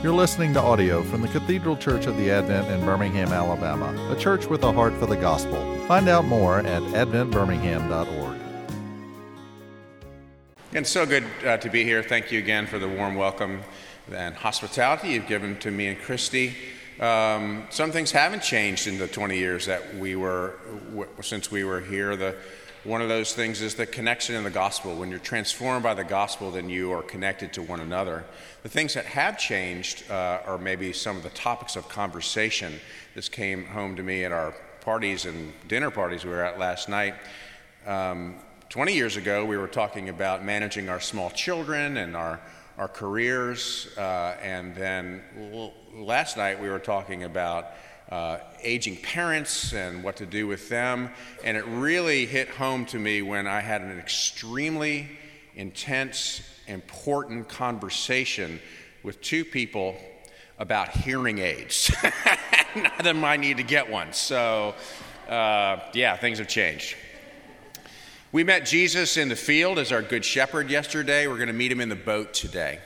You're listening to audio from the Cathedral Church of the Advent in Birmingham, Alabama, a church with a heart for the gospel. Find out more at adventbirmingham.org. And so good uh, to be here. Thank you again for the warm welcome and hospitality you've given to me and Christy. Um, some things haven't changed in the 20 years that we were w- since we were here. The one of those things is the connection in the gospel. When you're transformed by the gospel, then you are connected to one another. The things that have changed uh, are maybe some of the topics of conversation. This came home to me at our parties and dinner parties we were at last night. Um, 20 years ago, we were talking about managing our small children and our, our careers. Uh, and then last night, we were talking about uh, aging parents and what to do with them. And it really hit home to me when I had an extremely intense, important conversation with two people about hearing aids. None of them need to get one. So, uh, yeah, things have changed. We met Jesus in the field as our good shepherd yesterday. We're going to meet him in the boat today.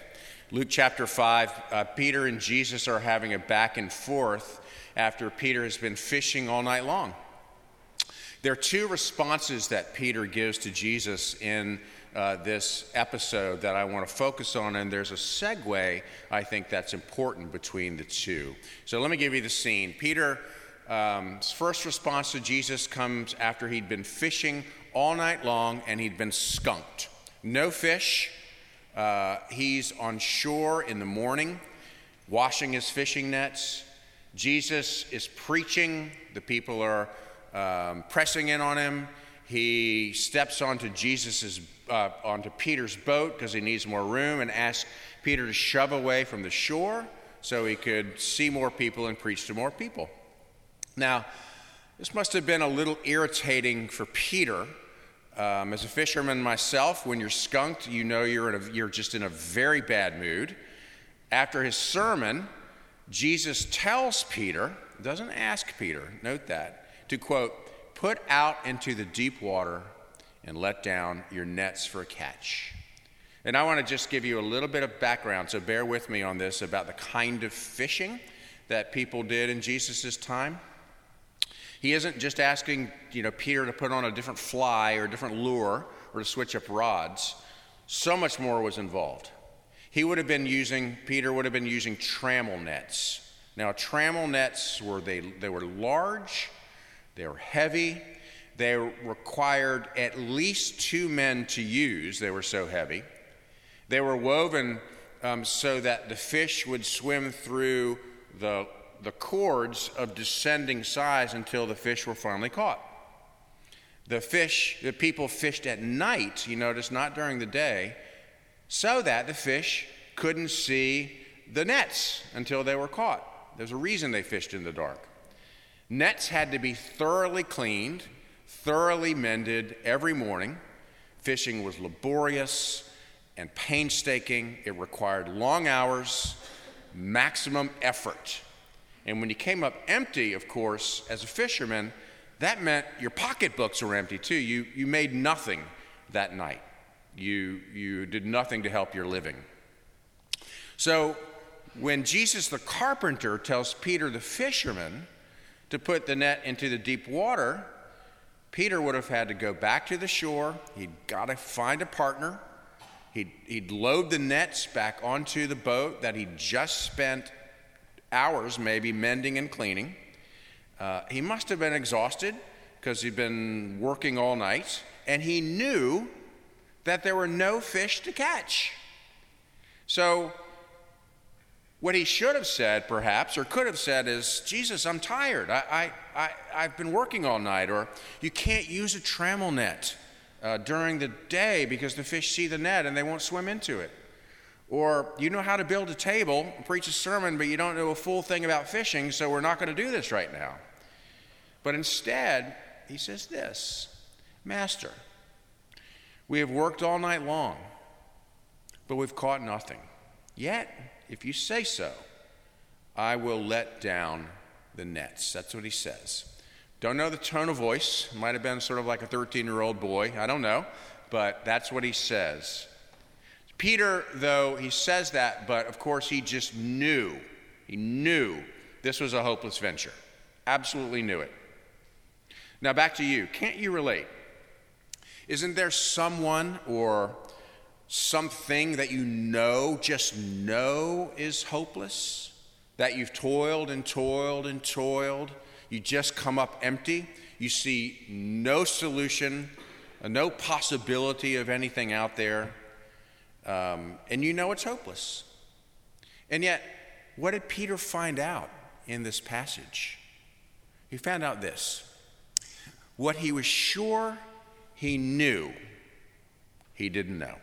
Luke chapter 5, uh, Peter and Jesus are having a back and forth after Peter has been fishing all night long. There are two responses that Peter gives to Jesus in uh, this episode that I want to focus on, and there's a segue I think that's important between the two. So let me give you the scene. Peter's um, first response to Jesus comes after he'd been fishing all night long and he'd been skunked. No fish. Uh, he's on shore in the morning, washing his fishing nets. Jesus is preaching, the people are um, pressing in on him. He steps onto Jesus's uh, onto Peter's boat because he needs more room and asks Peter to shove away from the shore so he could see more people and preach to more people. Now, this must have been a little irritating for Peter. Um, as a fisherman myself, when you're skunked, you know you're, a, you're just in a very bad mood. After his sermon, Jesus tells Peter, doesn't ask Peter, note that, to quote, put out into the deep water and let down your nets for a catch. And I want to just give you a little bit of background, so bear with me on this about the kind of fishing that people did in Jesus' time. He isn't just asking, you know, Peter to put on a different fly or a different lure or to switch up rods. So much more was involved. He would have been using, Peter would have been using trammel nets. Now, trammel nets were, they, they were large, they were heavy, they required at least two men to use, they were so heavy. They were woven um, so that the fish would swim through the, the cords of descending size until the fish were finally caught. The fish, the people fished at night, you notice, not during the day, so that the fish couldn't see the nets until they were caught. There's a reason they fished in the dark. Nets had to be thoroughly cleaned, thoroughly mended every morning. Fishing was laborious and painstaking, it required long hours, maximum effort. And when you came up empty, of course, as a fisherman, that meant your pocketbooks were empty too. You, you made nothing that night you, you did nothing to help your living. So when Jesus the carpenter tells Peter the fisherman to put the net into the deep water, Peter would have had to go back to the shore. He'd got to find a partner. He'd, he'd load the nets back onto the boat that he'd just spent hours maybe mending and cleaning. Uh, he must have been exhausted because he'd been working all night, and he knew that there were no fish to catch. So, what he should have said, perhaps, or could have said, is Jesus, I'm tired. I, I, I, have been working all night. Or you can't use a trammel net uh, during the day because the fish see the net and they won't swim into it. Or you know how to build a table, preach a sermon, but you don't know a full thing about fishing, so we're not going to do this right now. But instead, he says this Master, we have worked all night long, but we've caught nothing. Yet, if you say so, I will let down the nets. That's what he says. Don't know the tone of voice. Might have been sort of like a 13 year old boy. I don't know. But that's what he says. Peter, though, he says that, but of course he just knew. He knew this was a hopeless venture. Absolutely knew it. Now, back to you. Can't you relate? Isn't there someone or something that you know, just know, is hopeless? That you've toiled and toiled and toiled, you just come up empty, you see no solution, no possibility of anything out there, um, and you know it's hopeless. And yet, what did Peter find out in this passage? He found out this what he was sure he knew, he didn't know.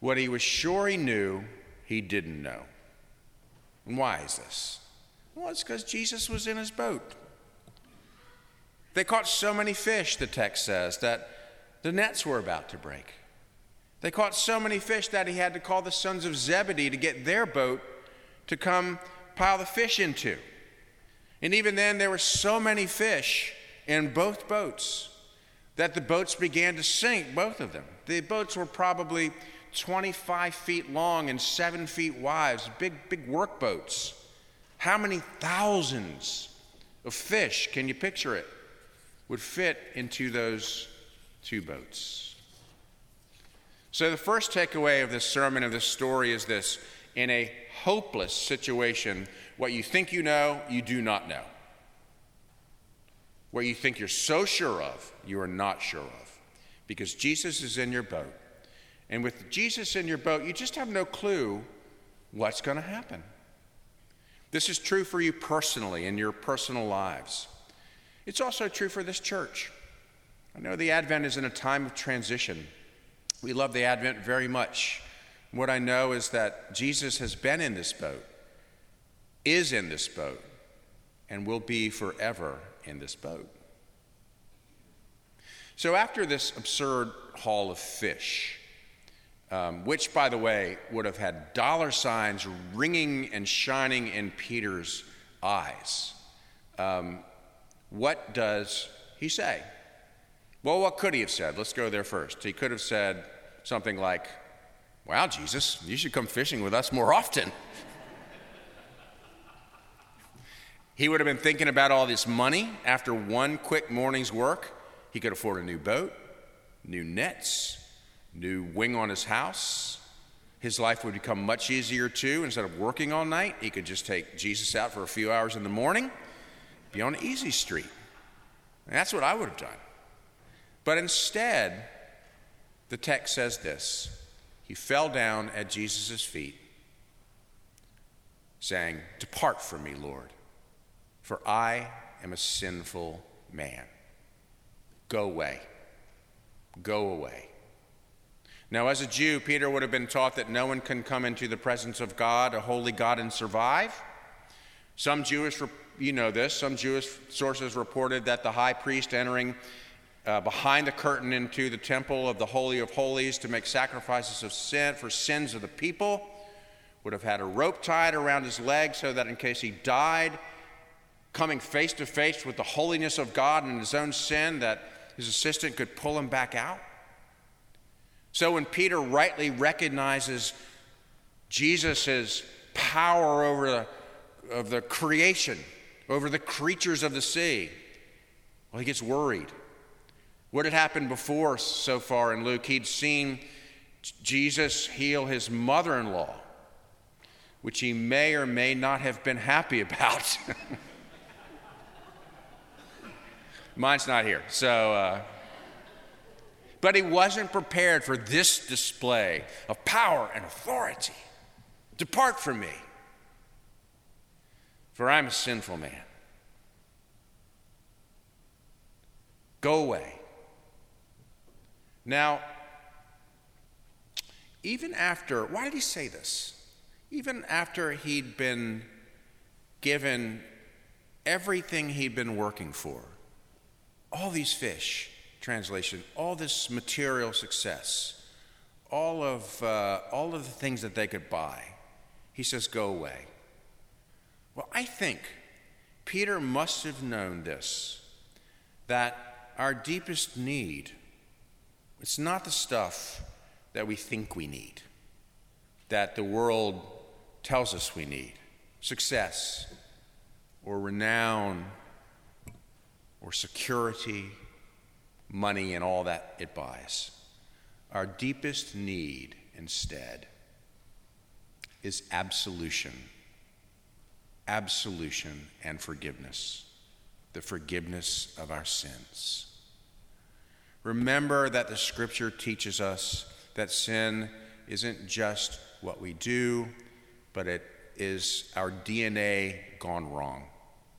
What he was sure he knew, he didn't know. And why is this? Well, it's because Jesus was in his boat. They caught so many fish, the text says, that the nets were about to break. They caught so many fish that he had to call the sons of Zebedee to get their boat to come pile the fish into. And even then, there were so many fish in both boats that the boats began to sink, both of them. The boats were probably 25 feet long and seven feet wide, big, big work boats. How many thousands of fish, can you picture it, would fit into those two boats? So, the first takeaway of this sermon, of this story, is this in a hopeless situation, what you think you know, you do not know. What you think you're so sure of, you are not sure of. Because Jesus is in your boat. And with Jesus in your boat, you just have no clue what's going to happen. This is true for you personally in your personal lives. It's also true for this church. I know the Advent is in a time of transition. We love the Advent very much. What I know is that Jesus has been in this boat, is in this boat, and will be forever in this boat. So, after this absurd haul of fish, um, which, by the way, would have had dollar signs ringing and shining in Peter's eyes, um, what does he say? Well, what could he have said? Let's go there first. He could have said something like, Wow, Jesus, you should come fishing with us more often. he would have been thinking about all this money after one quick morning's work. He could afford a new boat, new nets, new wing on his house. His life would become much easier too. Instead of working all night, he could just take Jesus out for a few hours in the morning, be on easy street. And that's what I would have done. But instead, the text says this He fell down at Jesus' feet, saying, Depart from me, Lord, for I am a sinful man. Go away. Go away. Now, as a Jew, Peter would have been taught that no one can come into the presence of God, a holy God, and survive. Some Jewish, you know this, some Jewish sources reported that the high priest entering uh, behind the curtain into the temple of the Holy of Holies to make sacrifices of sin for sins of the people would have had a rope tied around his leg so that in case he died, coming face to face with the holiness of God and his own sin, that his assistant could pull him back out. So when Peter rightly recognizes Jesus' power over the, of the creation, over the creatures of the sea, well, he gets worried. What had happened before so far in Luke? He'd seen Jesus heal his mother in law, which he may or may not have been happy about. Mine's not here. So, uh, but he wasn't prepared for this display of power and authority. Depart from me, for I'm a sinful man. Go away. Now, even after, why did he say this? Even after he'd been given everything he'd been working for, all these fish, translation, all this material success, all of, uh, all of the things that they could buy. He says, Go away. Well, I think Peter must have known this that our deepest need, it's not the stuff that we think we need, that the world tells us we need success or renown or security, money, and all that it buys. Our deepest need instead is absolution. Absolution and forgiveness. The forgiveness of our sins. Remember that the scripture teaches us that sin isn't just what we do, but it is our DNA gone wrong.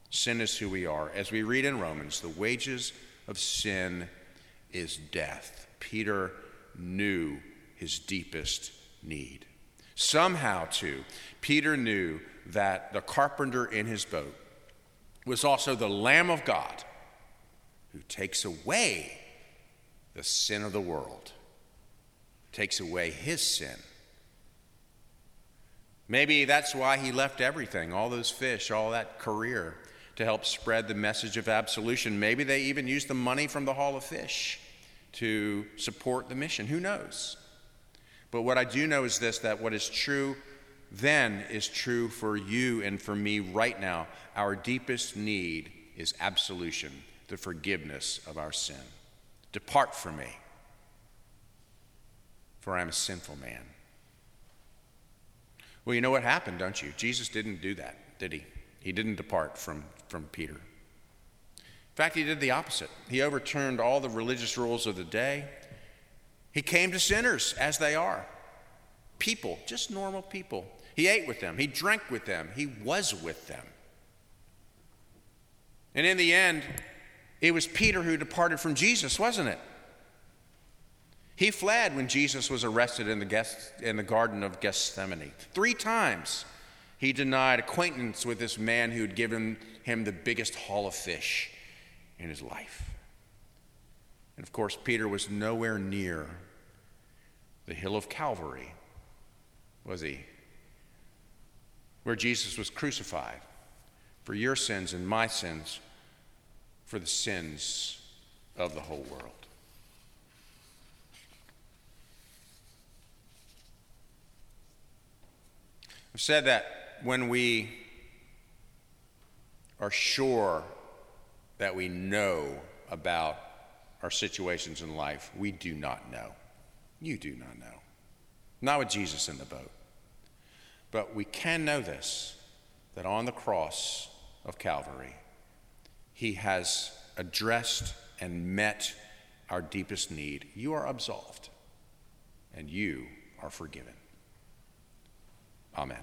Sin is who we are. As we read in Romans, the wages of sin is death. Peter knew his deepest need. Somehow, too, Peter knew that the carpenter in his boat was also the Lamb of God who takes away the sin of the world, takes away his sin. Maybe that's why he left everything, all those fish, all that career, to help spread the message of absolution. Maybe they even used the money from the Haul of Fish to support the mission. Who knows? But what I do know is this that what is true then is true for you and for me right now. Our deepest need is absolution, the forgiveness of our sin. Depart from me, for I am a sinful man. Well, you know what happened, don't you? Jesus didn't do that, did he? He didn't depart from, from Peter. In fact, he did the opposite. He overturned all the religious rules of the day. He came to sinners as they are people, just normal people. He ate with them, he drank with them, he was with them. And in the end, it was Peter who departed from Jesus, wasn't it? He fled when Jesus was arrested in the, in the Garden of Gethsemane. Three times he denied acquaintance with this man who had given him the biggest haul of fish in his life. And of course, Peter was nowhere near the hill of Calvary, was he? Where Jesus was crucified for your sins and my sins, for the sins of the whole world. I've said that when we are sure that we know about our situations in life, we do not know. You do not know. Not with Jesus in the boat. But we can know this that on the cross of Calvary, He has addressed and met our deepest need. You are absolved, and you are forgiven. Amen.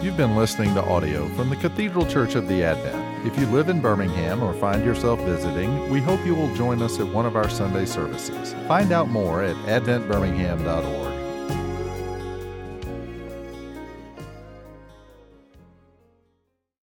You've been listening to audio from the Cathedral Church of the Advent. If you live in Birmingham or find yourself visiting, we hope you will join us at one of our Sunday services. Find out more at adventbirmingham.org.